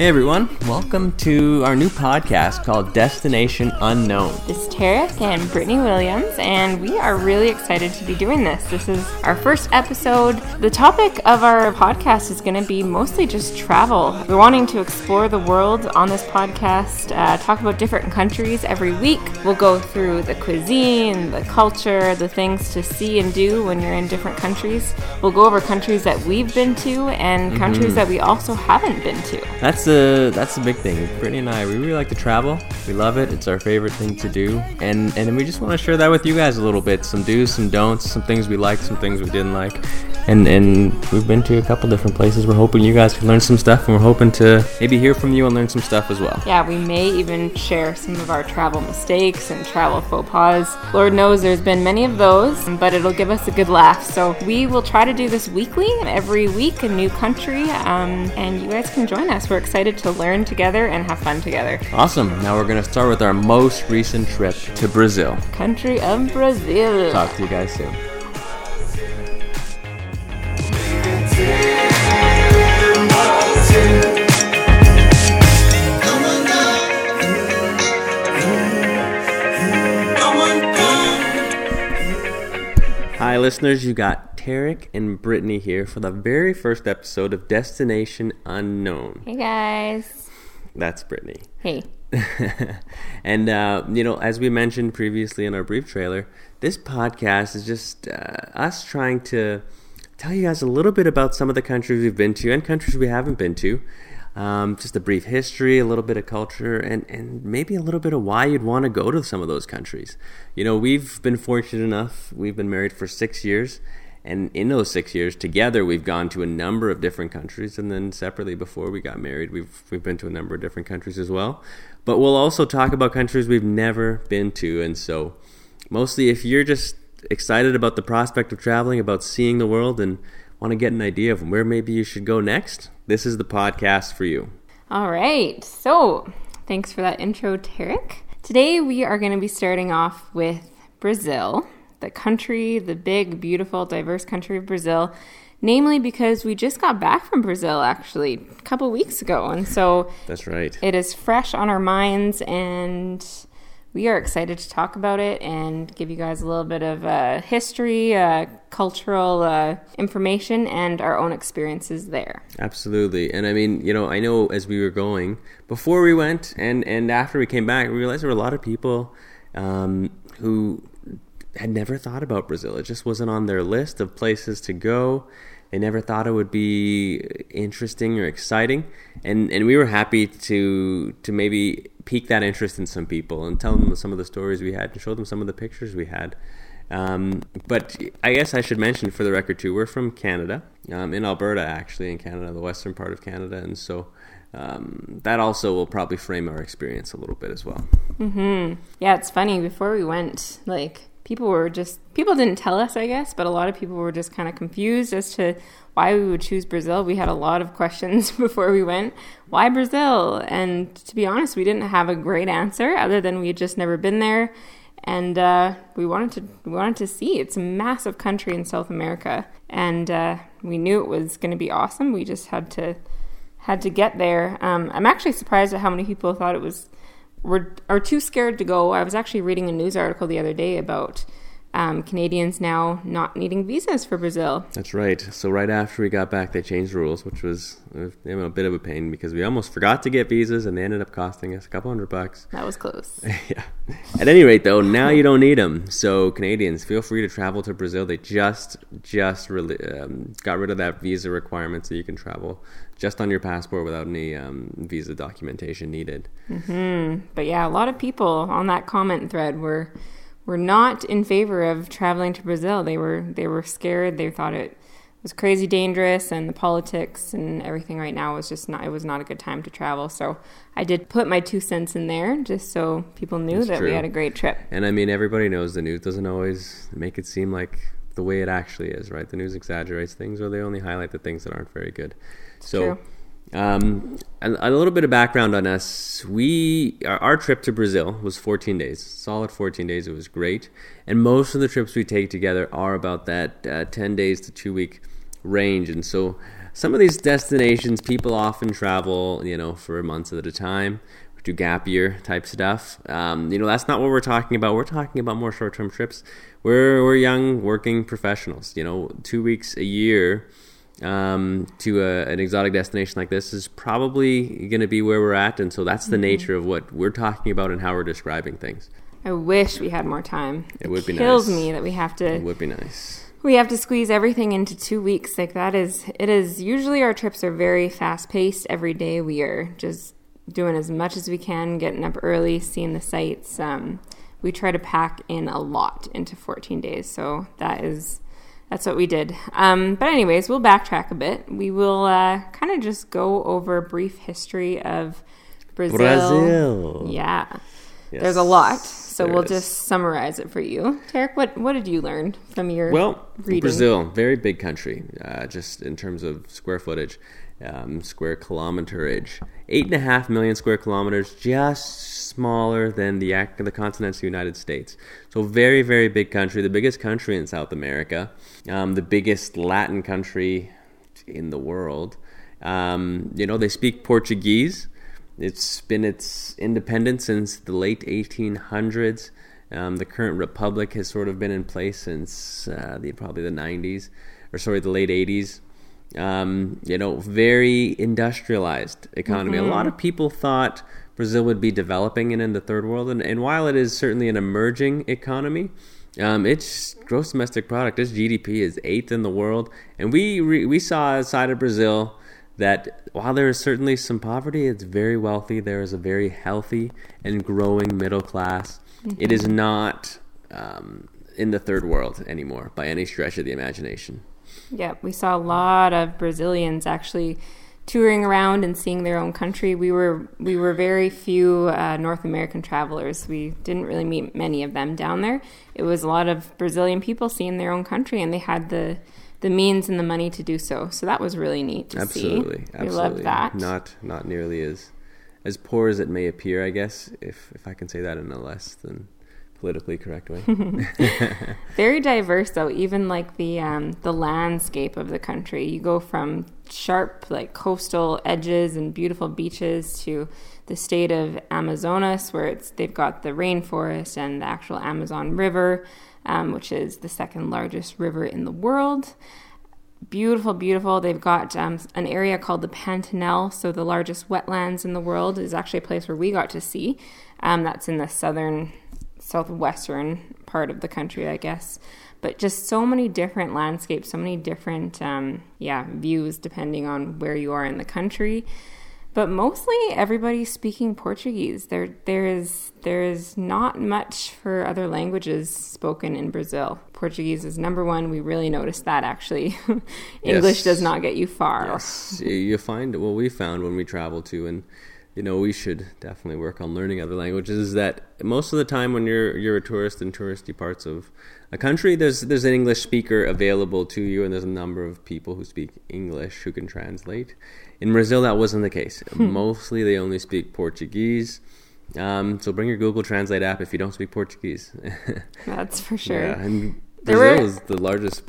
Hey everyone, welcome to our new podcast called Destination Unknown. This is Tarek and Brittany Williams, and we are really excited to be doing this. This is our first episode. The topic of our podcast is going to be mostly just travel. We're wanting to explore the world on this podcast, uh, talk about different countries every week. We'll go through the cuisine, the culture, the things to see and do when you're in different countries. We'll go over countries that we've been to and countries Mm-hmm. that we also haven't been to. That's the that's the big thing. Brittany and I, we really like to travel. We love it. It's our favorite thing to do, and and we just want to share that with you guys a little bit. Some do's, some don'ts, some things we liked, some things we didn't like, and and we've been to a couple different places. We're hoping you guys can learn some stuff, and we're hoping to maybe hear from you and learn some stuff as well. Yeah, we may even share some of our travel mistakes and travel faux pas. Lord knows there's been many of those, but it'll give us a good laugh. So we will try to do this weekly, every week, a new country, um, and you guys can join us. We're excited to learn together and have fun together. Awesome. Now we're gonna start with our most recent trip to Brazil. Country of Brazil. Talk to you guys soon. Hi, listeners. You got Tarek and Brittany here for the very first episode of Destination Unknown. Hey guys. That's Brittany. Hey. and uh, you know, as we mentioned previously in our brief trailer, this podcast is just uh, us trying to tell you guys a little bit about some of the countries we've been to and countries we haven't been to. Um, just a brief history, a little bit of culture, and, and maybe a little bit of why you'd want to go to some of those countries. You know, we've been fortunate enough, we've been married for six years, and in those six years together, we've gone to a number of different countries, and then separately before we got married, we've we've been to a number of different countries as well. But we'll also talk about countries we've never been to, and so mostly if you're just excited about the prospect of traveling, about seeing the world, and want to get an idea of where maybe you should go next, this is the podcast for you. All right. So, thanks for that intro, Tarek. Today we are going to be starting off with Brazil, the country, the big, beautiful, diverse country of Brazil. Namely, because we just got back from Brazil actually a couple weeks ago. And so That's right. it is fresh on our minds, and we are excited to talk about it and give you guys a little bit of uh, history, uh, cultural uh, information, and our own experiences there. Absolutely. And I mean, you know, I know as we were going, before we went and, and after we came back, we realized there were a lot of people um, who had never thought about Brazil. It just wasn't on their list of places to go. They never thought it would be interesting or exciting. And, and we were happy to, to maybe pique that interest in some people and tell them some of the stories we had and show them some of the pictures we had. Um, but I guess I should mention for the record too, we're from Canada, um, in Alberta, actually, in Canada, the western part of Canada, and so um, that also will probably frame our experience a little bit as well. Mm-hmm. Yeah, it's funny. Before we went, like people were just people didn't tell us, I guess, but a lot of people were just kind of confused as to why we would choose Brazil. We had a lot of questions before we went. Why Brazil? And to be honest, we didn't have a great answer other than we had just never been there, and uh, we wanted to we wanted to see. It's a massive country in South America, and uh, we knew it was going to be awesome. We just had to had to get there. Um, I'm actually surprised at how many people thought it was were are too scared to go. I was actually reading a news article the other day about um, Canadians now not needing visas for Brazil. That's right. So right after we got back, they changed the rules, which was uh, you know, a bit of a pain because we almost forgot to get visas, and they ended up costing us a couple hundred bucks. That was close. yeah. At any rate, though, now you don't need them. So Canadians, feel free to travel to Brazil. They just just really um, got rid of that visa requirement, so you can travel just on your passport without any um, visa documentation needed. hmm But yeah, a lot of people on that comment thread were were not in favor of traveling to Brazil. They were they were scared. They thought it was crazy dangerous, and the politics and everything right now was just not. It was not a good time to travel. So I did put my two cents in there, just so people knew That's that we had a great trip. And I mean, everybody knows the news doesn't always make it seem like the way it actually is, right? The news exaggerates things, or they only highlight the things that aren't very good. So, um, a, a little bit of background on us: we our, our trip to Brazil was 14 days, solid 14 days. It was great, and most of the trips we take together are about that uh, 10 days to two week range, and so some of these destinations, people often travel, you know, for months at a time, do gap year type stuff. Um, you know, that's not what we're talking about. We're talking about more short term trips. We're we're young working professionals. You know, two weeks a year um, to a, an exotic destination like this is probably going to be where we're at, and so that's the mm-hmm. nature of what we're talking about and how we're describing things. I wish we had more time. It, it would be nice. It kills nice. me that we have to. It would be nice. We have to squeeze everything into two weeks. Like that is, it is. Usually our trips are very fast paced. Every day we are just doing as much as we can, getting up early, seeing the sights. Um, we try to pack in a lot into 14 days, so that is that's what we did. Um, but anyways, we'll backtrack a bit. We will uh, kind of just go over a brief history of Brazil. Brazil. Yeah. Yes, There's a lot, so we'll is. just summarize it for you. Tarek, what what did you learn from your well reading? Brazil, very big country, uh, just in terms of square footage, um, square kilometerage, eight and a half million square kilometers, just smaller than the the continental United States. So very very big country, the biggest country in South America, um, the biggest Latin country in the world. Um, you know they speak Portuguese. It's been its independence since the late 1800s. Um, the current republic has sort of been in place since uh, the probably the 90s, or sorry, the late 80s. Um, you know, very industrialized economy. Mm-hmm. A lot of people thought Brazil would be developing and in the third world, and, and while it is certainly an emerging economy, um, its gross domestic product, its GDP is eighth in the world, and we re- we saw outside of Brazil that while there is certainly some poverty, it's very wealthy. There is a very healthy and growing middle class. Mm-hmm. It is not um, in the third world anymore by any stretch of the imagination. Yeah, we saw a lot of Brazilians actually touring around and seeing their own country. We were we were very few uh, North American travelers. We didn't really meet many of them down there. It was a lot of Brazilian people seeing their own country, and they had the the means and the money to do so. So that was really neat to absolutely, see. Absolutely, we love that. Not not nearly as as poor as it may appear, I guess, if if I can say that in a less than politically correct way. Very diverse, though. Even like the um, the landscape of the country, you go from sharp like coastal edges and beautiful beaches to the state of Amazonas, where it's they've got the rainforest and the actual Amazon River um, which is the second largest river in the world. Beautiful, beautiful. They've got um, an area called the Pantanal, so the largest wetlands in the world is actually a place where we got to see. Um, that's in the southern, southwestern part of the country, I guess. But just so many different landscapes, so many different, um, yeah, views depending on where you are in the country but mostly everybody's speaking Portuguese. There, there is there is not much for other languages spoken in Brazil. Portuguese is number one. We really noticed that actually. English yes. does not get you far. Yes, you find what we found when we travel to, and you know we should definitely work on learning other languages. Is that most of the time when you're you're a tourist in touristy parts of a country, there's there's an English speaker available to you, and there's a number of people who speak English who can translate in Brazil, that wasn't the case. Hmm. Mostly, they only speak Portuguese. Um, so bring your Google Translate app if you don't speak Portuguese. That's for sure. Yeah, and Brazil were... is the largest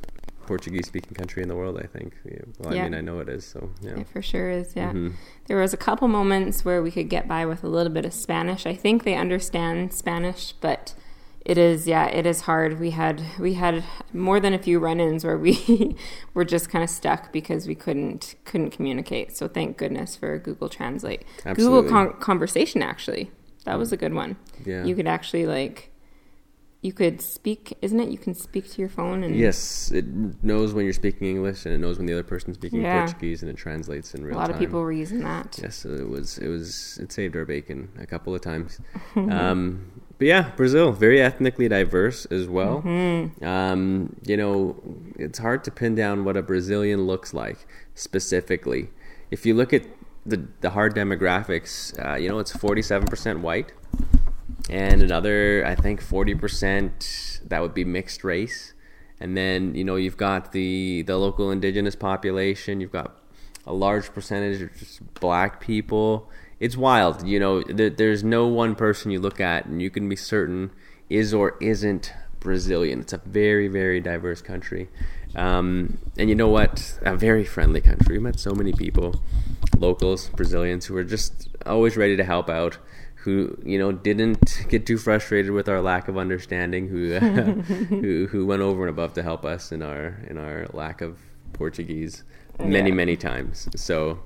Portuguese-speaking country in the world. I think. Well, yeah. I mean, I know it is. So yeah, it for sure is. Yeah, mm-hmm. there was a couple moments where we could get by with a little bit of Spanish. I think they understand Spanish, but it is yeah it is hard we had we had more than a few run-ins where we were just kind of stuck because we couldn't couldn't communicate so thank goodness for google translate Absolutely. google con- conversation actually that was a good one yeah you could actually like you could speak isn't it you can speak to your phone and yes it knows when you're speaking english and it knows when the other person's speaking yeah. portuguese and it translates in real time a lot time. of people were using that yes it was it was it saved our bacon a couple of times um, but yeah, Brazil very ethnically diverse as well. Mm-hmm. Um, you know, it's hard to pin down what a Brazilian looks like specifically. If you look at the the hard demographics, uh, you know, it's forty seven percent white, and another I think forty percent that would be mixed race, and then you know you've got the the local indigenous population, you've got a large percentage of just black people it's wild. You know, there's no one person you look at and you can be certain is or isn't Brazilian. It's a very, very diverse country. Um, and you know what? A very friendly country. We met so many people, locals, Brazilians, who are just always ready to help out. Who you know didn't get too frustrated with our lack of understanding. Who who who went over and above to help us in our in our lack of Portuguese many Yeah. many times. So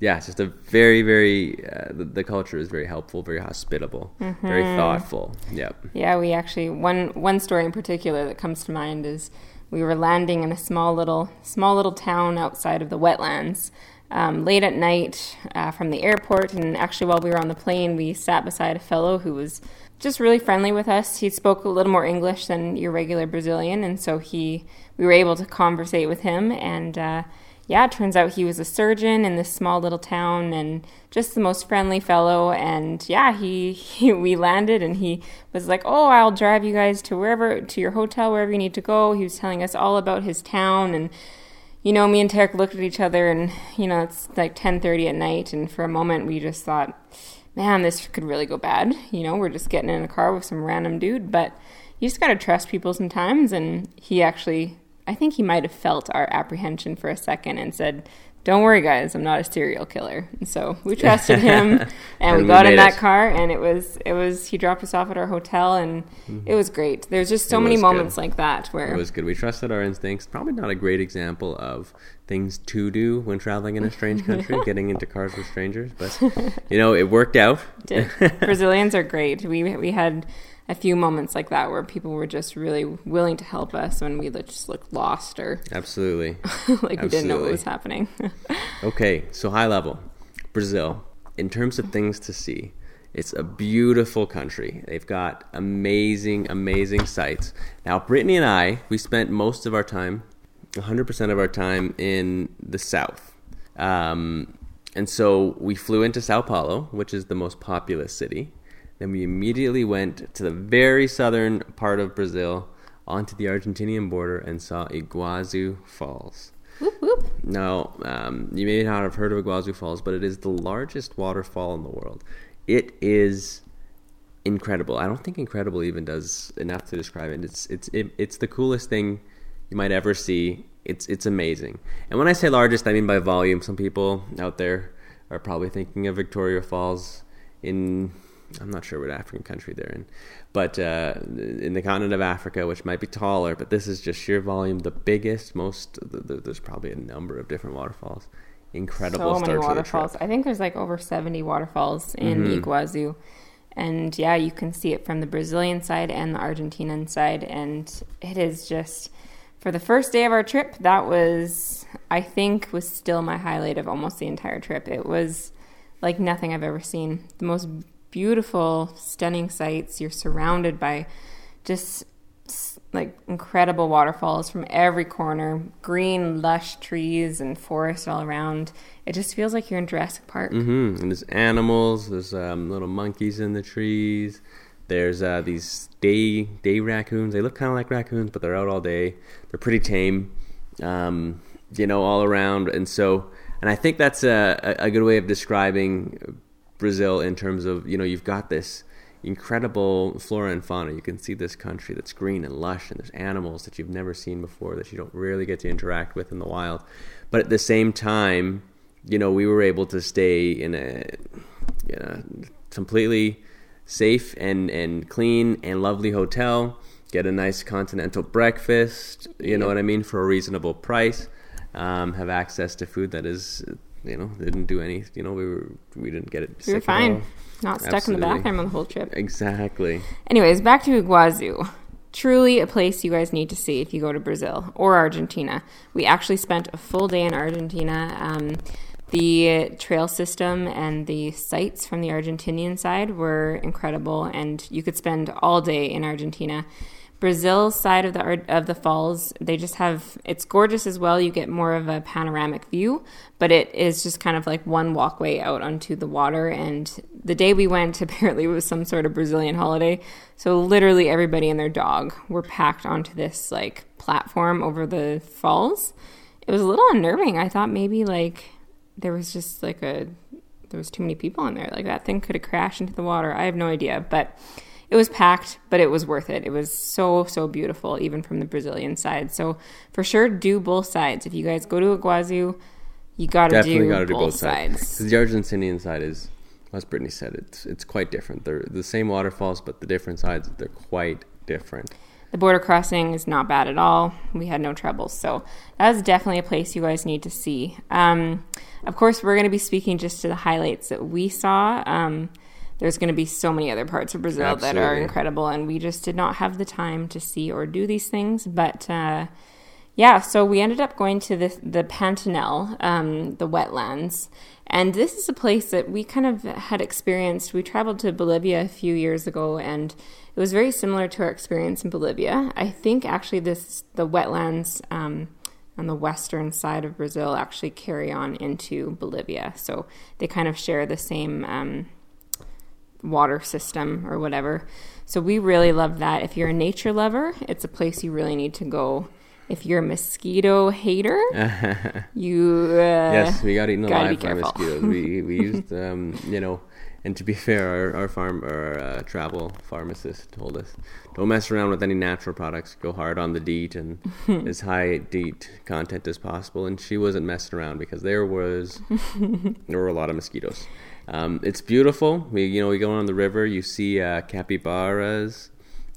yeah, it's just a very very uh, the, the culture is very helpful, very hospitable, very thoughtful. Yep. Yeah, we actually one one story in particular that comes to mind is we were landing in a small little small little town outside of the wetlands um, late at night uh, from the airport, and actually while we were on the plane, we sat beside a fellow who was just really friendly with us. He spoke a little more English than your regular Brazilian, and so he we were able to conversate with him and. Uh, yeah, it turns out he was a surgeon in this small little town and just the most friendly fellow. And yeah, he, he we landed and he was like, "Oh, I'll drive you guys to wherever to your hotel, wherever you need to go." He was telling us all about his town and. You know, me and Tarek looked at each other, and you know it's like ten thirty at night, and for a moment we just thought, "Man, this could really go bad." You know, we're just getting in a car with some random dude, but you just gotta trust people sometimes. And he actually I think he might have felt our apprehension for a second and said, "Don't worry, guys, I'm not a serial killer." And so we trusted him, and, And we got in that it. car, and it was it was he dropped us off at our hotel, and it was great. There's just so Mm-hmm. It many moments good. like that where It was good. We trusted our instincts. Probably not a great example of things to do when traveling in a strange country, getting into cars with strangers, but you know, it worked out. Brazilians are great. We we had a few moments like that where people were just really willing to help us when we just looked lost or Absolutely. like we didn't know what was happening. Okay, so high level. Brazil, in terms of things to see, it's a beautiful country. They've got amazing, amazing sights. Now, Brittany and I, we spent most of our time, 100% of our time in the south. Um, and so we flew into Sao Paulo, which is the most populous city. Then we immediately went to the very southern part of Brazil, onto the Argentinian border, and saw Iguazu Falls. whoop whoop. Now, um, you may not have heard of Iguazu Falls, but it is the largest waterfall in the world. It is incredible. I don't think incredible even does enough to describe it. It's it's it, it's the coolest thing you might ever see. It's it's amazing. And when I say largest, I mean by volume. Some people out there are probably thinking of Victoria Falls in I'm not sure what African country they're in, but uh, in the continent of Africa, which might be taller, but this is just sheer volume, the biggest, most. th- th- There's probably a number of different waterfalls. Incredible so many waterfalls. I think there's like over 70 waterfalls in Mhm. Iguazu. And yeah, you can see it from the Brazilian side and the Argentinian side. And it is just, for the first day of our trip, that was, I think, was still my highlight of almost the entire trip. It was like nothing I've ever seen. The most beautiful, stunning sights. You're surrounded by just like incredible waterfalls from every corner, green, lush trees and forest all around. It just feels like you're in Jurassic Park. Mm-hmm. And there's animals. There's um, little monkeys in the trees. There's uh, these day day raccoons. They look kind of like raccoons, but they're out all day. They're pretty tame, um, you know, all around. And so, and I think that's a, a a good way of describing Brazil in terms of you know you've got this incredible flora and fauna. You can see this country that's green and lush, and there's animals that you've never seen before that you don't really get to interact with in the wild. But at the same time, you know, we were able to stay in a you know, completely safe and, and clean and lovely hotel, get a nice continental breakfast, you know what I mean, for a reasonable price, um, have access to food that is, you know, didn't do any, you know, we were, we didn't get it We were sick at all. fine. Not stuck in the Absolutely. bathroom on the whole trip. Exactly. Anyways, back to Iguazu. Truly a place you guys need to see if you go to Brazil or Argentina. We actually spent a full day in Argentina. Um, the trail system and the sites from the Argentinian side were incredible, and you could spend all day in Argentina. Brazil's side of the of the falls, they just have it's gorgeous as well. You get more of a panoramic view, but it is just kind of like one walkway out onto the water. And the day we went, apparently it was some sort of Brazilian holiday, so literally everybody and their dog were packed onto this like platform over the falls. It was a little unnerving. I thought maybe like there was just like a there was too many people in there. Like that thing could have crashed into the water. I have no idea, but it was packed, but it was worth it. It was so so beautiful, even from the Brazilian side. So for sure, do both sides. If you guys go to Iguazu, you got to do, Gotta both sides. the Argentinian side is, as Brittany said, it's it's quite different. They're the same waterfalls, but the different sides they're quite different. The border crossing is not bad at all. We had no troubles. So that is definitely a place you guys need to see. Um, of course, we're going to be speaking just to the highlights that we saw. Um, there's going to be so many other parts of Brazil that are incredible, and we just did not have the time to see or do these things. But uh, yeah, so we ended up going to the the Pantanal, um, the wetlands, and this is a place that we kind of had experienced. We traveled to Bolivia a few years ago, and it was very similar to our experience in Bolivia. I think actually this the wetlands. Um, on the western side of Brazil, actually carry on into Bolivia, so they kind of share the same um, water system or whatever. So we really love that. If you're a nature lover, it's a place you really need to go. If you're a mosquito hater, you uh, yes, we got eaten alive by mosquitoes. we we used um, you know, and to be fair, our, our farm our uh, travel pharmacist told us don't mess around with any natural products. Go hard on the DEET and as high DEET content as possible. And she wasn't messing around because there was there were a lot of mosquitoes. Um, it's beautiful. We you know we go on the river. You see uh, capybaras.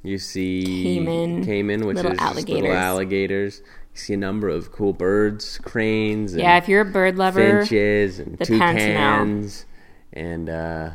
You see Caiman, caiman, which little is just little alligators. alligators. You see a number of cool birds, cranes. And yeah. If you're a bird lover, finches and the toucans and uh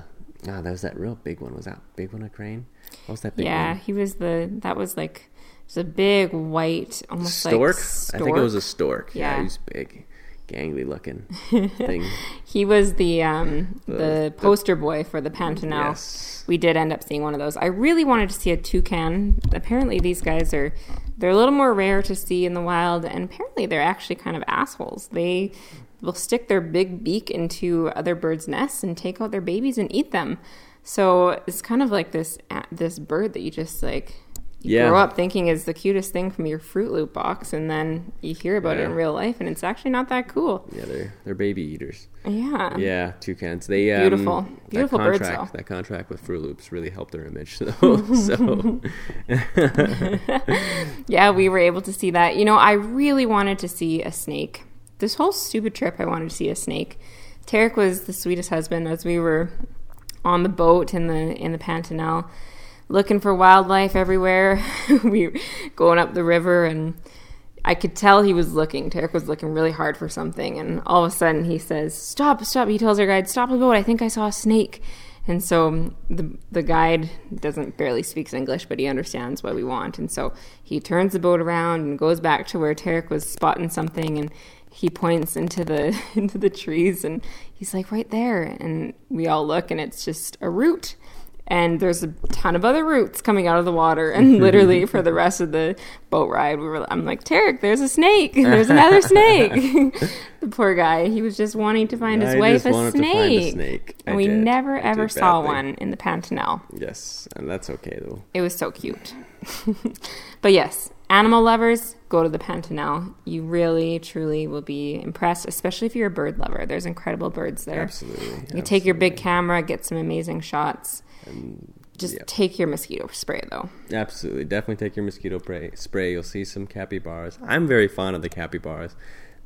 ah, that was that real big one. Was that big one a crane? What was that big yeah, one? he was the that was like it was a big white, almost Stork? like stork. I think it was a stork. Yeah, Yeah. he was big, gangly looking thing. He was the um, the, The- poster boy for the Pantanal. Yes. We did end up seeing one of those. I really wanted to see a toucan. Apparently, these guys are they're a little more rare to see in the wild, and apparently, they're actually kind of assholes. They will stick their big beak into other birds' nests and take out their babies and eat them. So it's kind of like this this bird that you just like you Yeah. grow up thinking is the cutest thing from your Froot Loop box, and then you hear about it in real life, and it's actually not that cool. Yeah, they're they're baby eaters. Yeah. Yeah, toucans. They um, Beautiful. Beautiful birds, though. That contract with Froot Loops really helped their image, though. so Yeah, we were able to see that. You know, I really wanted to see a snake. This whole stupid trip, I wanted to see a snake. Tarek was the sweetest husband as we were on the boat in the in the Pantanal, looking for wildlife everywhere. we going up the river, and I could tell he was looking. Tarek was looking really hard for something, and all of a sudden he says, "Stop! Stop!" He tells our guide, "Stop the boat! I think I saw a snake." And so um, the the guide doesn't barely speaks English, but he understands what we want. And so he turns the boat around and goes back to where Tarek was spotting something, and he points into the into the trees, and he's like, "Right there!" And we all look, and it's just a root. And there's a ton of other roots coming out of the water, and literally for the rest of the boat ride, we were. I'm like, Tarek, there's a snake. There's another snake. the poor guy. He was just wanting to find his wife a snake. a snake. I And we did. never I ever saw badly. one in the Pantanal. Yes, and that's okay though. It was so cute. but yes, animal lovers, go to the Pantanal. You really, truly will be impressed, especially if you're a bird lover. There's incredible birds there. Absolutely. You take your big camera, get some amazing shots. Just Yep. take your mosquito spray though. Absolutely, definitely take your mosquito spray. Spray. You'll see some capybaras. I'm very fond of the capybaras.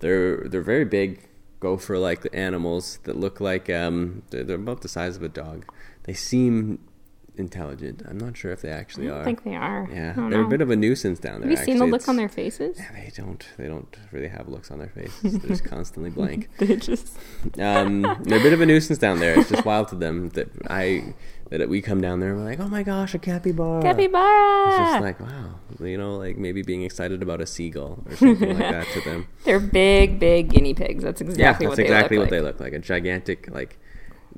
They're they're very big. Go for like the animals that look like um they're, they're about the size of a dog. They seem intelligent. I'm not sure if they actually are. I don't are. think they are. yeah, they're know. a bit of a nuisance down there. Have you seen the actually. look on their faces? Yeah, they don't. They don't really have looks on their faces. They're just constantly blank. They just Um, they're a bit of a nuisance down there. It's just wild to them that I that we come down there and we're like, oh my gosh, a capybara. capybara. It's just like wow, you know, like maybe being excited about a seagull or something like that to them. They're big, big guinea pigs. That's exactly Yeah, what that's they exactly look what like. they look like. A gigantic, like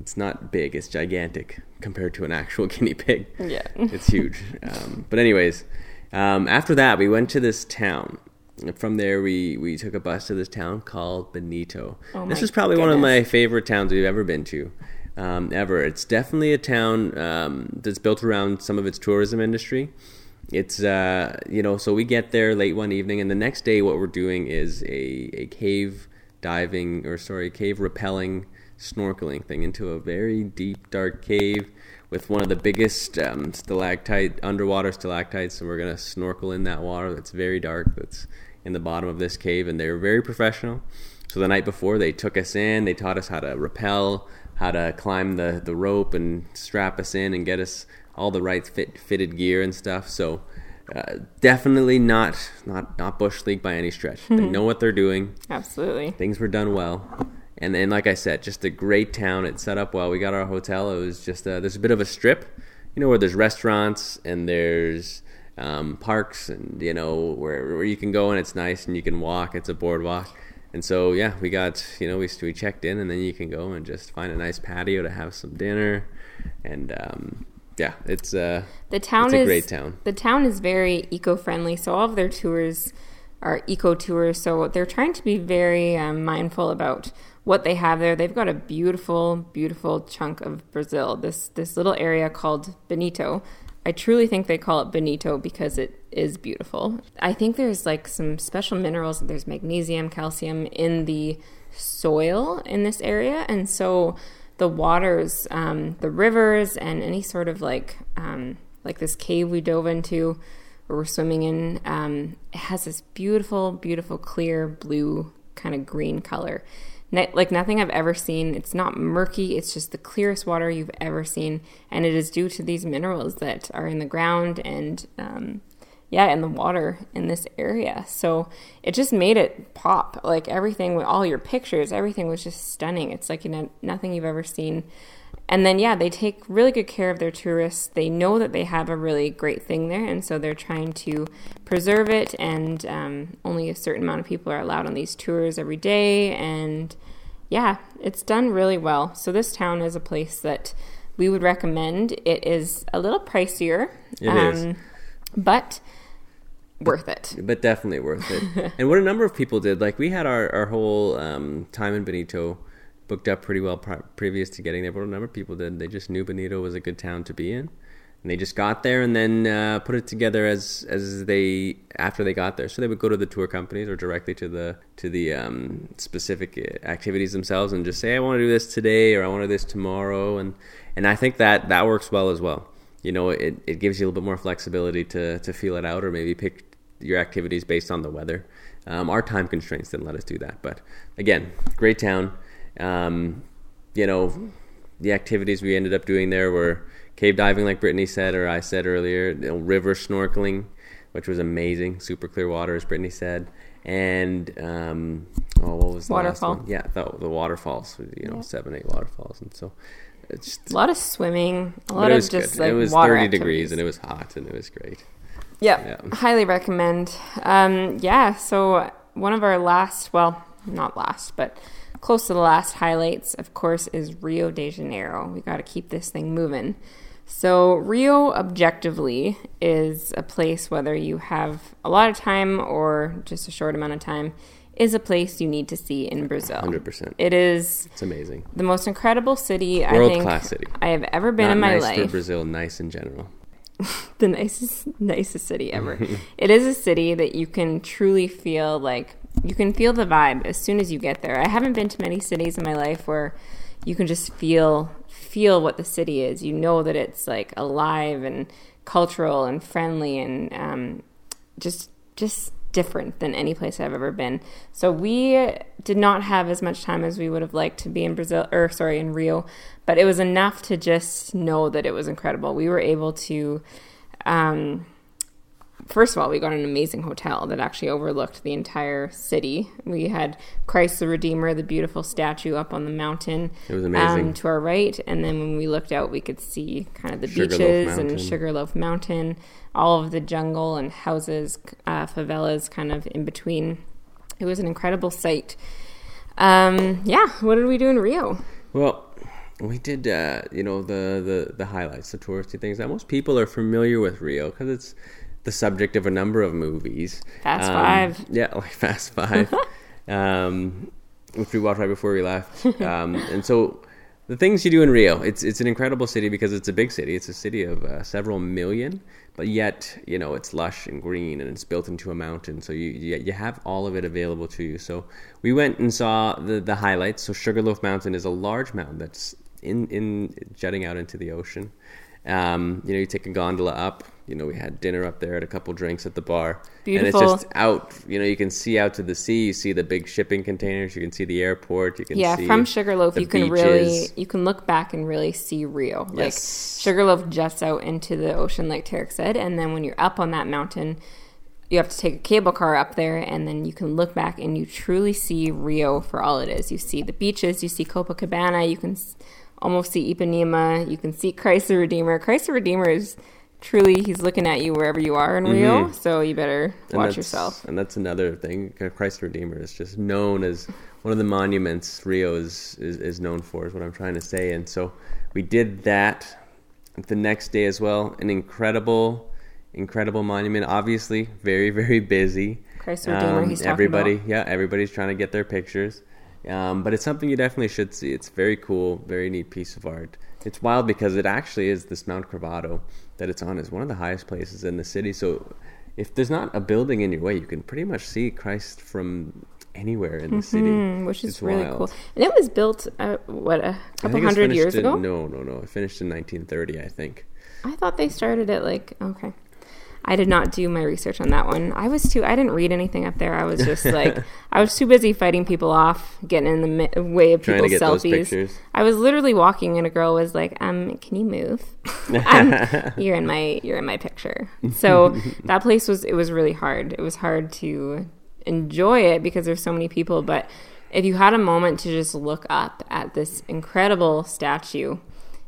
it's not big, it's gigantic compared to an actual guinea pig. Yeah. it's huge. Um, but anyways, um, after that, we went to this town. From there, we we took a bus to this town called Bonito. Oh this is probably one of my favorite towns we've ever been to. Um, ever. It's definitely a town um, that's built around some of its tourism industry. It's uh, you know, so we get there late one evening, and the next day, what we're doing is a a cave diving or sorry, cave rappelling snorkeling thing into a very deep, dark cave with one of the biggest um, stalactite underwater stalactites, and we're gonna snorkel in that water that's very dark. That's in the bottom of this cave, and they're very professional. So the night before, they took us in. They taught us how to rappel, how to climb the, the rope, and strap us in and get us all the right fit, fitted gear and stuff. So uh, definitely not not not bush league by any stretch. They know what they're doing. Absolutely. Things were done well. And then, like I said, just a great town. It's set up well. We got our hotel. It was just a, there's a bit of a strip, you know, where there's restaurants and there's um, parks and you know where where you can go and it's nice and you can walk. It's a boardwalk. And so yeah, we got you know we we checked in and then you can go and just find a nice patio to have some dinner, and um, yeah, it's uh The town it's a is great town. The town is very eco-friendly, so all of their tours are eco tours. So they're trying to be very um, mindful about what they have there. They've got a beautiful, beautiful chunk of Brazil. This this little area called Bonito. I truly think they call it Bonito because it is beautiful. I think there's like some special minerals. There's magnesium, calcium in the soil in this area, and so the waters, um, the rivers, and any sort of like um, like this cave we dove into or we're swimming in, um, it has this beautiful, beautiful, clear blue kind of green color. Like nothing I've ever seen. It's not murky. It's just the clearest water you've ever seen, and it is due to these minerals that are in the ground and um, yeah, in the water in this area. So it just made it pop. Like everything, with all your pictures, everything was just stunning. It's like you know, nothing you've ever seen. And then, yeah, they take really good care of their tourists. They know that they have a really great thing there, and so they're trying to preserve it. And um, only a certain amount of people are allowed on these tours every day. And yeah, it's done really well. So, this town is a place that we would recommend. It is a little pricier, It is. but worth it. but definitely worth it. and what a number of people did, like we had our, our whole um, time in Bonito booked up pretty well previous to getting there. But a number of people did, they just knew Bonito was a good town to be in, and they just got there and then uh, put it together as as they after they got there. So they would go to the tour companies or directly to the to the um, specific uh, activities themselves and just say, I want to do this today or I want to do this tomorrow, and and I think that that works well as well. You know, it, it gives you a little bit more flexibility to, to feel it out or maybe pick your activities based on the weather. Um, our time constraints didn't let us do that. But again, great town. Um, you know, the activities we ended up doing there were cave diving, like Brittany said, or I said earlier, you know, river snorkeling, which was amazing, super clear water, as Brittany said. And um, oh, what was the Waterfall. last one? Yeah, the, the waterfalls. You know, seven, eight waterfalls, and so it's just A lot of swimming, a lot of just good. like it was water 30 activities. degrees and it was hot and it was great. Yeah, Yeah. highly recommend. Um, yeah, so one of our last, well, not last, but close to the last highlights, of course, is Rio de Janeiro. We got to keep this thing moving. So, Rio objectively is a place, whether you have a lot of time or just a short amount of time, is a place you need to see in Brazil. 100%. It is It's amazing. the most incredible city I World think class city. I have ever been Not in my nice life for Brazil, nice in general. the nicest nicest city ever. it is a city that you can truly feel like you can feel the vibe as soon as you get there. I haven't been to many cities in my life where you can just feel feel what the city is. You know that it's like alive and cultural and friendly and um, just just different than any place I've ever been. So we did not have as much time as we would have liked to be in Brazil or sorry in Rio, but it was enough to just know that it was incredible. We were able to um, first of all, we got an amazing hotel that actually overlooked the entire city. We had Christ the Redeemer, the beautiful statue up on the mountain. It was amazing. Um, to our right, and then when we looked out, we could see kind of the Sugarloaf beaches and Mountain. Sugarloaf Mountain, all of the jungle and houses, uh, favelas, kind of in between. It was an incredible sight. Um, yeah, what did we do in Rio? Well, we did, uh, you know, the, the, the highlights, the touristy things that most people are familiar with Rio because it's the subject of a number of movies. Fast Um, Five. Yeah, like Fast Five, um, which we watched right before we left. Um, and so the things you do in Rio, it's it's an incredible city because it's a big city. It's a city of uh, several million, but yet you know it's lush and green and it's built into a mountain. So you you, you have all of it available to you. So we went and saw the the highlights. So Sugarloaf Mountain is a large mountain that's in in jutting out into the ocean. Um, you know, you take a gondola up. You know, we had dinner up there, had a couple drinks at the bar, Beautiful. and it's just out. You know, you can see out to the sea. You see the big shipping containers. You can see the airport. You can see yeah, from Sugarloaf, you can really you can look back and really see Rio. Yes. Like Sugarloaf juts out into the ocean, like Tarek said, and then when you're up on that mountain, you have to take a cable car up there, and then you can look back and you truly see Rio for all it is. You see the beaches, you see Copacabana, you can almost see Ipanema, you can see Christ the Redeemer. Christ the Redeemer is truly he's looking at you wherever you are in Rio, so you better Mm-hmm. And watch yourself. And that's another thing. Christ the Redeemer is just known as one of the monuments Rio is, is, is known for, is what I'm trying to say. And so we did that the next day as well. An incredible, incredible monument. Obviously, very, very busy. Christ the Redeemer, he's talking everybody, about. yeah, everybody's trying to get their pictures. Um, but it's something you definitely should see. It's very cool, very neat piece of art. It's wild because it actually is this Mount Corcovado that it's on is one of the highest places in the city. So if there's not a building in your way, you can pretty much see Christ from anywhere in the city, Mm, which is It's really wild. cool. And it was built, uh, what, a couple hundred years in- ago? No, no, no. It finished in 1930, I think. I thought they started it like okay. I did not do my research on that one. I was too. I didn't read anything up there. I was just like I was too busy fighting people off, getting in the mi- way of people's selfies. I was literally walking, and a girl was like, "Um, can you move? um, you're in my you're in my picture." So that place was it was really hard. It was hard to enjoy it because there's so many people. But if you had a moment to just look up at this incredible statue,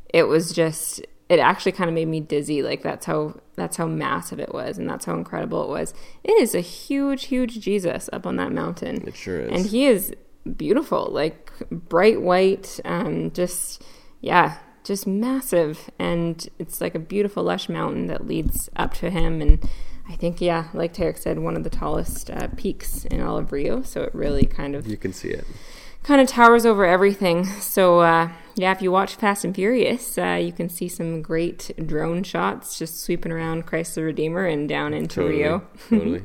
it was just it actually kind of made me dizzy like that's how that's how massive it was and that's how incredible it was. It is a huge huge jesus up on that mountain. It sure is. and he is beautiful like bright white um just yeah just massive. And it's like a beautiful lush mountain that leads up to him. And i think yeah like tarek said one of the tallest uh, peaks in all of rio. So it really kind of You can see it. Kind of towers over everything. So uh, yeah, if you watch Fast and Furious, uh, you can see some great drone shots just sweeping around Christ the Redeemer and down into Totally, Rio. totally.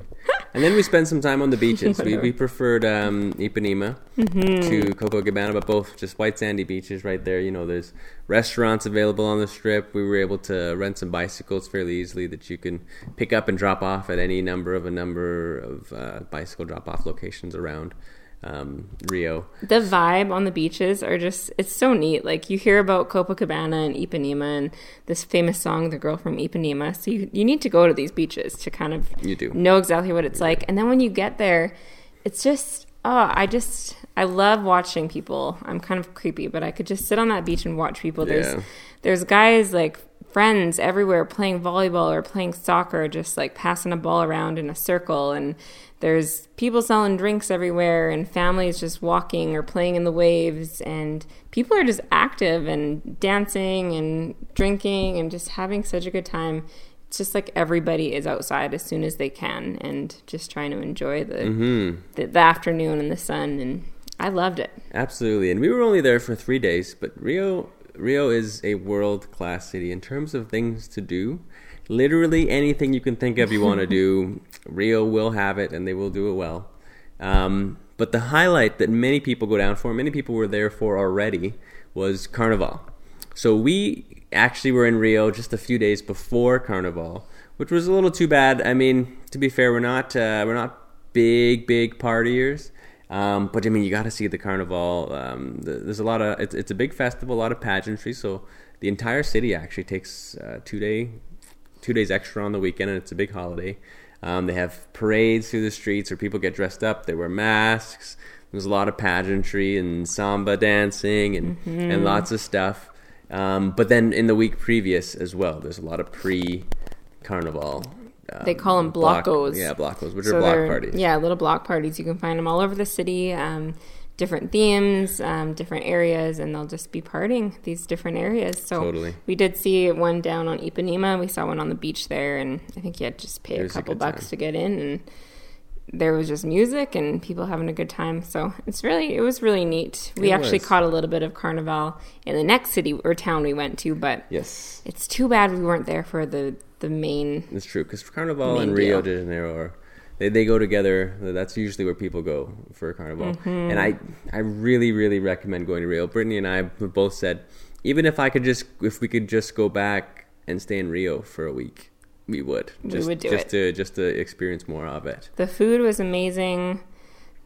And then we spent some time on the beaches. we, we preferred um, Ipanema Mm-hmm. to Copacabana, but both just white sandy beaches right there. You know, there's restaurants available on the strip. We were able to rent some bicycles fairly easily that you can pick up and drop off at any number of a number of uh, bicycle drop off locations around um, Rio. The vibe on the beaches are just, it's so neat. Like you hear about Copacabana and Ipanema and this famous song, The Girl from Ipanema. So you, you need to go to these beaches to kind of You do. know exactly what it's like. And then when you get there, it's just, oh, I just, I love watching people. I'm kind of creepy, but I could just sit on that beach and watch people. There's, Yeah. there's guys like friends everywhere playing volleyball or playing soccer, just like passing a ball around in a circle. And there's people selling drinks everywhere and families just walking or playing in the waves. And people are just active and dancing and drinking and just having such a good time. It's just like everybody is outside as soon as they can and just trying to enjoy the, Mm-hmm. the, the afternoon and the sun. And I loved it. Absolutely, and we were only there for three days, but Rio Rio is a world class city in terms of things to do. Literally anything you can think of you want to do, Rio will have it, and they will do it well. Um, but the highlight that many people go down for, many people were there for already, was Carnival. So we actually were in Rio just a few days before Carnival, which was a little too bad. I mean, to be fair, we're not uh, we're not big big partiers, um, but I mean, you got to see the Carnival. Um, th- there's a lot of it's, it's a big festival, a lot of pageantry. So the entire city actually takes uh, two day two days extra on the weekend, and it's a big holiday. Um, they have parades through the streets where people get dressed up. They wear masks. There's a lot of pageantry and samba dancing and, and lots of stuff. Um, but then in the week previous as well, there's a lot of pre carnival. Um, They call 'em block- blocos. yeah, blocos, which So are block parties. Yeah, little block parties. You can find them all over the city. Um, different themes, um, different areas, and they'll just be partying these different areas. So Totally. we did see one down on Ipanema. We saw one on the beach there, and I think you had to just pay a was a couple bucks time. to get in, and there was just music and people having a good time. So it's really, it was really neat. We It actually was. caught a little bit of Carnival in the next city or town we went to, but Yes, it's too bad we weren't there for the the main it's true because Carnival and Rio deal. de Janeiro are they, they go together. That's usually where people go for a Carnival. Mm-hmm. And I I really really recommend going to Rio. Brittany and I have both said even if I could just if we could just go back and stay in Rio for a week, we would. We Just, would do just it. to just to experience more of it. The food was amazing.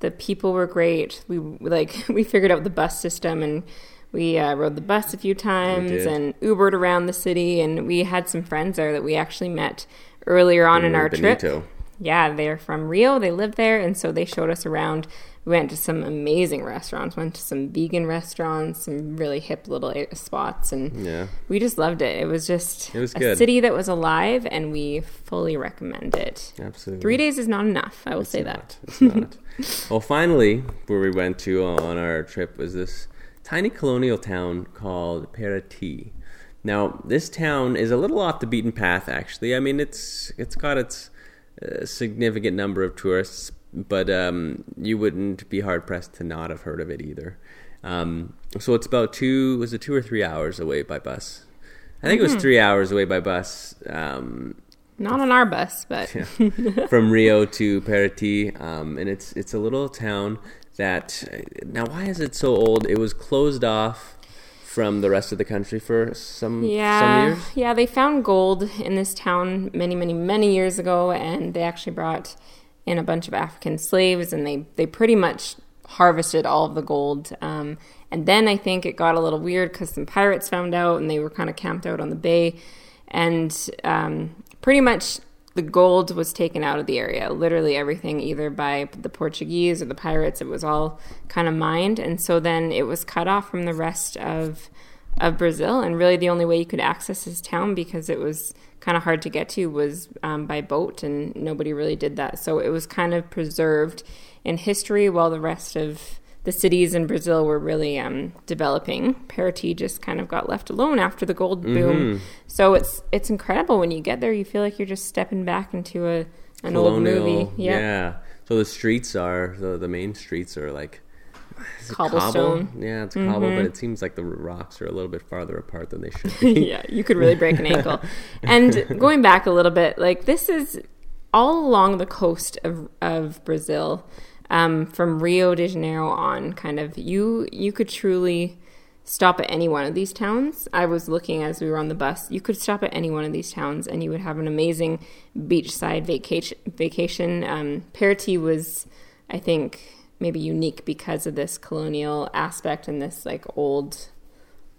The people were great. We like we figured out the bus system and we uh, rode the bus a few times and Ubered around the city. And we had some friends there that we actually met earlier on in our trip. Yeah, they're from Rio. They live there, and so they showed us around. We went to some amazing restaurants. Went to some vegan restaurants, some really hip little spots, and Yeah. we just loved it. It was just It was a good. city that was alive, and we fully recommend it. Absolutely. Three days is not enough. I will say that. It's not. well, finally, where we went to on our trip was this tiny colonial town called Paraty. Now, this town is a little off the beaten path. Actually, I mean, it's it's got its uh, significant number of tourists, but um, you wouldn't be hard pressed to not have heard of it either. Um, so it's about two was it two or three hours away by bus? I think it was three hours away by bus. Um, Not on our bus, but from Rio to Paraty, um, and it's it's a little town that now why is it so old? It was closed off from the rest of the country for some some years. yeah. They found gold in this town many, many, many years ago, and they actually brought in a bunch of African slaves, and they they pretty much harvested all of the gold. Um, and then I think it got a little weird because some pirates found out, and they were kind of camped out on the bay, and um, pretty much the gold was taken out of the area. Literally everything, either by the Portuguese or the pirates, it was all kind of mined, and so then it was cut off from the rest of of Brazil. And really, the only way you could access this town because it was kind of hard to get to was um, by boat, and nobody really did that. So it was kind of preserved in history while the rest of the cities in Brazil were really um, developing. Paraty just kind of got left alone after the gold boom. So it's it's incredible when you get there. You feel like you're just stepping back into a an old movie. yeah. Yeah, So the streets are the the main streets are like Cobblestone. Cobble? Yeah, it's cobble, but it seems like the rocks are a little bit farther apart than they should be. yeah, you could really break an ankle. And going back a little bit, like this is all along the coast of of Brazil, um, from Rio de Janeiro on. Kind of, you you could truly stop at any one of these towns. I was looking as we were on the bus. You could stop at any one of these towns, and you would have an amazing beachside vacation. Vacation. Um, Paraty was, I think, maybe unique because of this colonial aspect and this like old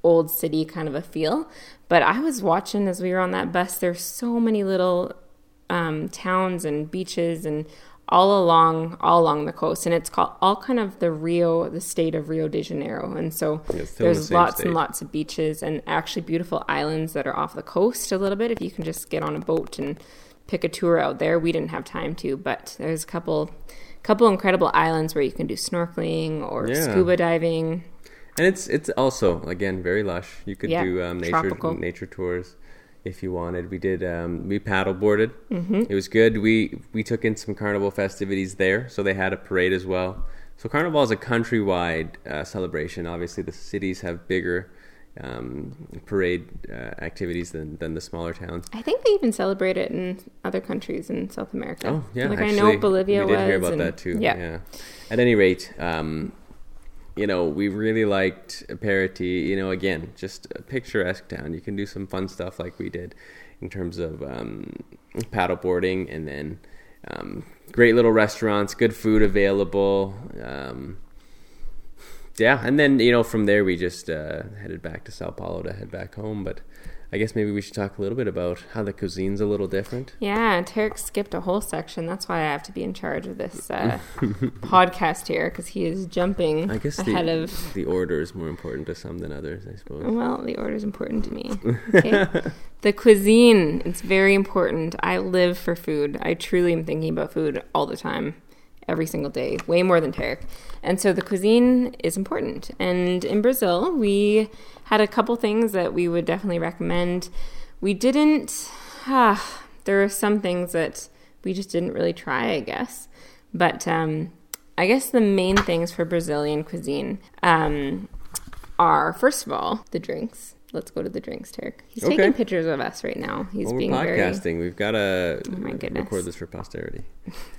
old city kind of a feel. But I was watching as we were on that bus, there's so many little um, towns and beaches and all along all along the coast and it's called all kind of the Rio the state of Rio de Janeiro and so it's the there's lots state. and lots of beaches and actually beautiful islands that are off the coast a little bit if you can just get on a boat and pick a tour out there we didn't have time to but there's a couple couple incredible islands where you can do snorkeling or Yeah. scuba diving And it's it's also again very lush. You could Yeah, do um, nature tropical. nature tours if you wanted. We did um, we paddle boarded. Mm-hmm. It was good. We we took in some carnival festivities there, so they had a parade as well. So carnival is a countrywide uh, celebration. Obviously, the cities have bigger um, parade uh, activities than than the smaller towns. I think they even celebrate it in other countries in South America. Oh yeah, like actually, I know Bolivia We did was. hear about and- that too. Yeah. Yeah. At any rate, um, you know, we really liked Paraty. You know, again, just a picturesque town. You can do some fun stuff like we did in terms of um, paddle boarding, and then um, great little restaurants, good food available. Um, yeah, and then you know from there we just uh, headed back to Sao Paulo to head back home. But I guess maybe we should talk a little bit about how the cuisine's a little different. Yeah, Tarek skipped a whole section. That's why I have to be in charge of this uh, podcast here because he is jumping I guess ahead the, of. the order is more important to some than others, I suppose. Well, the order is important to me. Okay? the cuisine, it's very important. I live for food. I truly am thinking about food all the time, every single day, way more than Tarek. And so the cuisine is important. And in Brazil, we had a couple things that we would definitely recommend. We didn't, ah, there are some things that we just didn't really try, I guess. But um, I guess the main things for Brazilian cuisine um, are, first of all, the drinks. Let's go to the drinks, Tarek. He's Okay. taking pictures of us right now. He's Well, being very. podcasting. We've got to Oh my goodness. record this for posterity.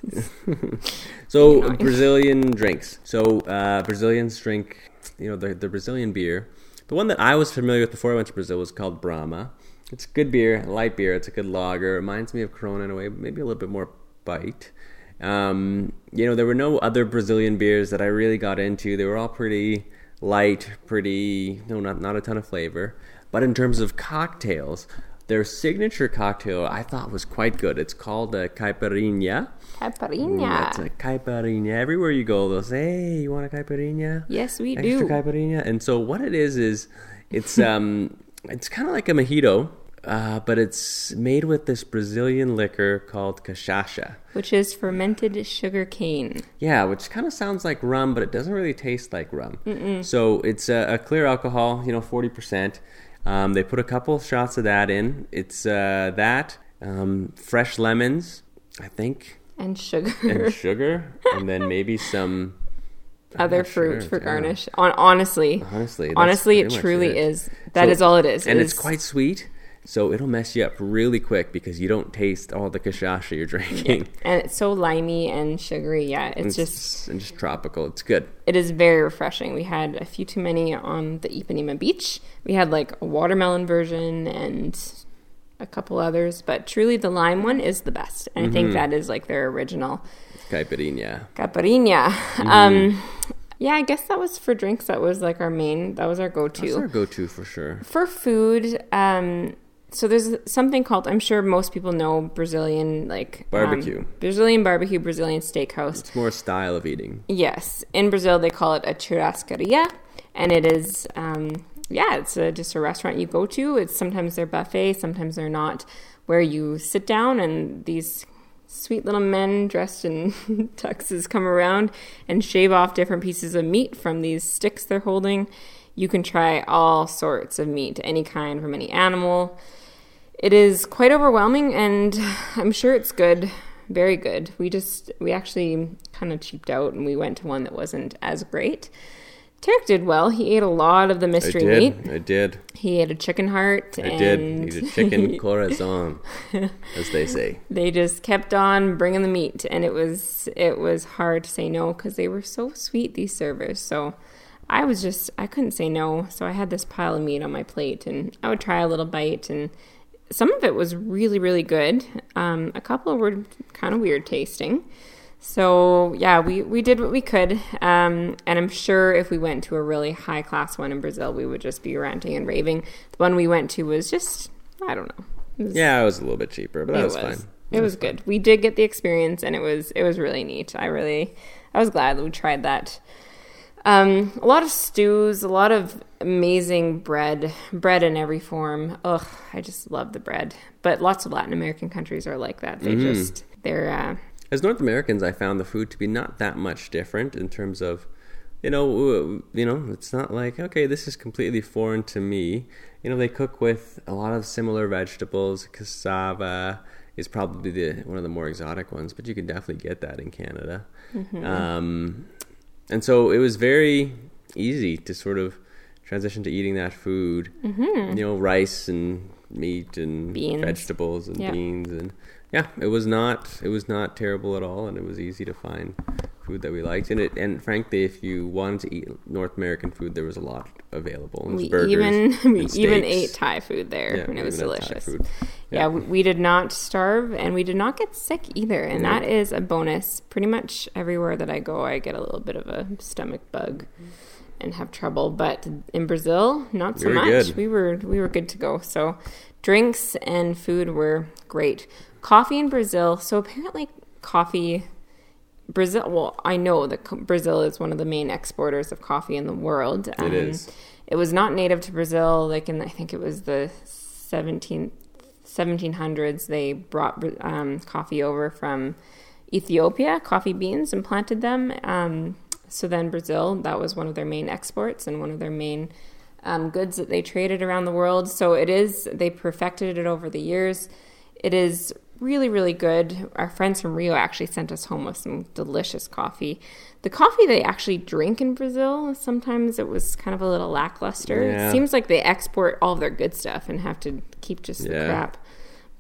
so Brazilian drinks. So uh, Brazilians drink, you know, the, the Brazilian beer. The one that I was familiar with before I went to Brazil was called Brahma. It's good beer, light beer. It's a good lager. It reminds me of Corona in a way, maybe a little bit more bite. Um, you know, there were no other Brazilian beers that I really got into. They were all pretty light, pretty no, not not a ton of flavor. But in terms of cocktails, their signature cocktail I thought was quite good. It's called a caipirinha. Caipirinha. It's a caipirinha. Everywhere you go, they'll say, "Hey, you want a caipirinha?" Yes, we Extra do. caipirinha. And so what it is is, it's um, it's kind of like a mojito, uh, but it's made with this Brazilian liquor called cachaça. Which is fermented sugar cane. Yeah, which kind of sounds like rum, but it doesn't really taste like rum. So it's a, a clear alcohol, you know, forty percent. Um, they put a couple shots of that in. It's uh, that um, fresh lemons, I think, And sugar. and sugar, and then maybe some Other not sure, fruit for garnish. On honestly. Honestly, honestly, it truly it. is. That is So- all it is. and It it's is- quite sweet. So it'll mess you up really quick because you don't taste all the cachaça you're drinking. and it's so limey and sugary. Yeah, it's just and just tropical. It's good. it is very refreshing. We had a few too many on the Ipanema beach. We had like a watermelon version and a couple others, but truly the lime one is the best. And I Mm-hmm. think that is like their original Caipirinha. caipirinha. Mm-hmm. Um, yeah, I guess that was for drinks. That was like our main. That was our go-to. That's our go-to for sure. For food, um, so there's something called I'm sure most people know Brazilian like um, Barbecue. Brazilian barbecue, Brazilian steakhouse. It's more style of eating. Yes, in Brazil they call it a churrascaria, and it is um, yeah, it's a, just a restaurant you go to. It's sometimes they're buffet, sometimes they're not, where you sit down and these sweet little men dressed in tuxes come around and shave off different pieces of meat from these sticks they're holding. You can try all sorts of meat, any kind from any animal. It is quite overwhelming, and I'm sure it's good, very good. We just we actually kind of cheaped out, and we went to one that wasn't as great. Tarek did well. He ate a lot of the I mystery did. meat. I did. He ate a chicken heart. I and did. He's a chicken corazon, as they say. they just kept on bringing the meat, and it was it was hard to say no because they were so sweet. These servers, so I was just I couldn't say no. So I had this pile of meat on my plate, and I would try a little bite, and some of it was really really good. Um, a couple were kind of weird tasting. So yeah, we, we did what we could, um, and I'm sure if we went to a really high class one in Brazil, we would just be ranting and raving. The one we went to was just I don't know. It was- Yeah, it was a little bit cheaper, but that was, was. fine. It was good. We did get the experience, and it was it was really neat. I really I was glad that we tried that. Um, a lot of stews, a lot of amazing bread, bread in every form. Ugh, I just love the bread. But lots of Latin American countries are like that. They Mm-hmm. just they're uh, As North Americans, I found the food to be not that much different in terms of, you know, you know, it's not like okay, this is completely foreign to me. You know, they cook with a lot of similar vegetables. Cassava is probably the one of the more exotic ones, but you can definitely get that in Canada. Um, and so it was very easy to sort of transition to eating that food. Mm-hmm. You know, rice and meat and Beans. vegetables and Yeah. beans and yeah, it was not it was not terrible at all, and it was easy to find food that we liked. And it and frankly, if you wanted to eat North American food, there was a lot available. We burgers even we even ate Thai food there, Yeah, and it was even had Thai delicious. Yeah, Yeah. we, we did not starve, and we did not get sick either, and that is a bonus. Pretty much everywhere that I go, I get a little bit of a stomach bug and have trouble. But in Brazil, not so We much. good. We were we were good to go. So drinks and food were great. Coffee in Brazil. So apparently, coffee. Brazil. Well, I know that Brazil is one of the main exporters of coffee in the world. Um, It is. It was not native to Brazil. Like in, I think it was the 17, 1700s. They brought um, coffee over from Ethiopia, coffee beans, and planted them. Um, so then Brazil, that was one of their main exports and one of their main um, goods that they traded around the world. So it is. They perfected it over the years. It is really, really good. Our friends from Rio actually sent us home with some delicious coffee. The coffee they actually drink in Brazil, sometimes it was kind of a little lackluster. Yeah. It seems like they export all of their good stuff and have to keep just the crap.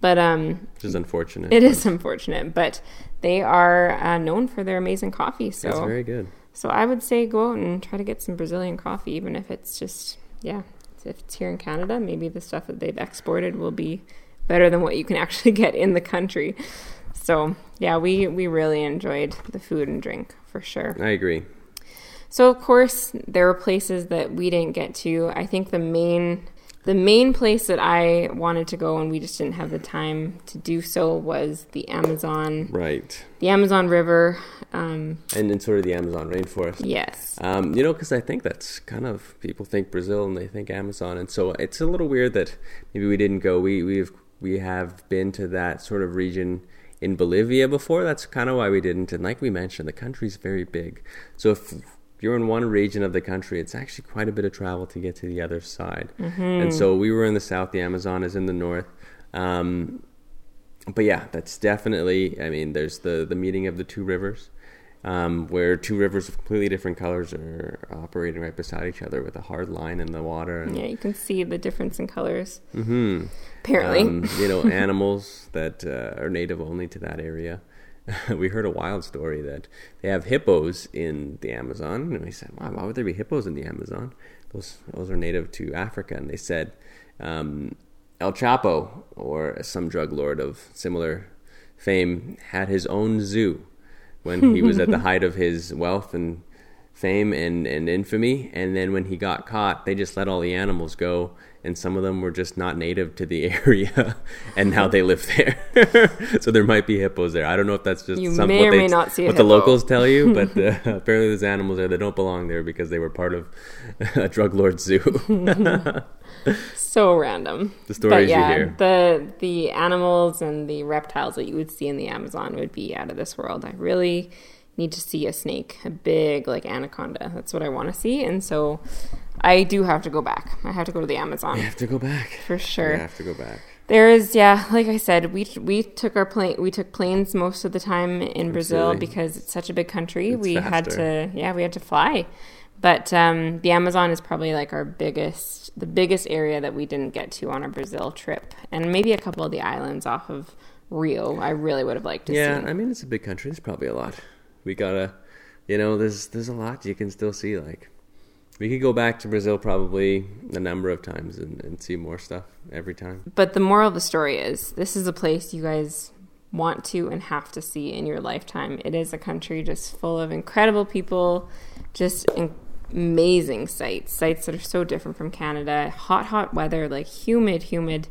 But um, which is unfortunate. it is unfortunate. But they are uh, known for their amazing coffee. So It's very good. so I would say go out and try to get some Brazilian coffee, even if it's just yeah, if it's here in Canada, maybe the stuff that they've exported will be better than what you can actually get in the country. So yeah, we we really enjoyed the food and drink for sure. I agree. So of course there were places that we didn't get to. I think the main the main place that I wanted to go and we just didn't have the time to do so was the Amazon. Right. The Amazon River. Um, and then sort of the Amazon rainforest. Yes. Um, you know, because I think that's kind of people think Brazil and they think Amazon, and so it's a little weird that maybe we didn't go. We we've we have been to that sort of region in Bolivia before. That's kind of why we didn't. And like we mentioned, the country's very big. So if you're in one region of the country, it's actually quite a bit of travel to get to the other side. Mm-hmm. And so we were in the south, the Amazon is in the north. Um, but yeah, that's definitely. I mean, there's the the meeting of the two rivers, um, where two rivers of completely different colors are operating right beside each other with a hard line in the water. And, yeah, you can see the difference in colors. Mm-hmm. Apparently, um, you know, animals that uh, are native only to that area. we heard a wild story that they have hippos in the Amazon, and we said, "Wow, why would there be hippos in the Amazon? Those those are native to Africa." And they said, um, El Chapo, or some drug lord of similar fame, had his own zoo when he was at the height of his wealth and fame and, and infamy. And then when he got caught, they just let all the animals go. And some of them were just not native to the area, and now they live there. so there might be hippos there. I don't know if that's just you some, may what, they, may not see what the locals tell you, but uh, apparently there's animals there that don't belong there because they were part of a drug lord zoo. so random. The stories but yeah, you hear. The the animals and the reptiles that you would see in the Amazon would be out of this world. I really need to see a snake, a big like anaconda. That's what I want to see, and so I do have to go back. I have to go to the Amazon I have to go back. for sure. I have to go back. There is, yeah, like I said, we we took our plane, we took planes most of the time in Brazil Absolutely. because it's such a big country. It's we had to, yeah, we had to fly. But um, the Amazon is probably like our biggest, the biggest area that we didn't get to on our Brazil trip, and maybe a couple of the islands off of Rio. I really would have liked to Yeah, see. I mean it's a big country. There's probably a lot. We gotta, you know, there's there's a lot you can still see. Like, we could go back to Brazil probably a number of times and, and see more stuff every time. But the moral of the story is this is a place you guys want to and have to see in your lifetime. It is a country just full of incredible people, just in- amazing sights, sights that are so different from Canada. Hot, hot weather, like humid, humid.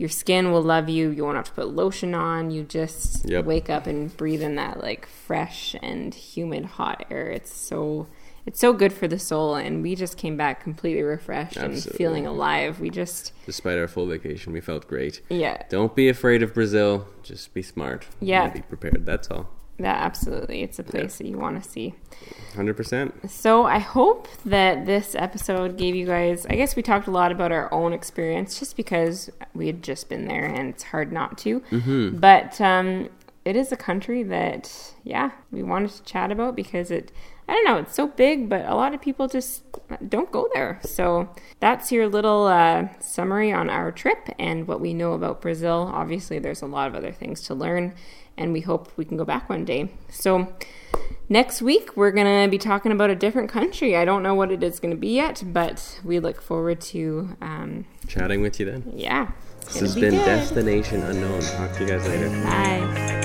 Your skin will love you. You won't have to put lotion on. You just Yep. wake up and breathe in that like fresh and humid hot air. It's so it's so good for the soul and we just came back completely refreshed and feeling alive. We just Despite our full vacation, we felt great. yeah, Don't be afraid of Brazil. Just be smart. Yeah. Be prepared. That's all. That absolutely. It's a place that you want to see. Hundred percent. So I hope that this episode gave you guys. I guess we talked a lot about our own experience, just because we had just been there, and it's hard not to. Mm-hmm. But um, it is a country that, yeah, we wanted to chat about because it. I don't know. It's so big, but a lot of people just don't go there. So that's your little uh, summary on our trip and what we know about Brazil. Obviously, there's a lot of other things to learn, and we hope we can go back one day. So Next week, we're going to be talking about a different country. I don't know what it is going to be yet, but we look forward to, um, Chatting with you then. yeah. This gonna has be been good. Destination Unknown. Talk to you guys later. Bye.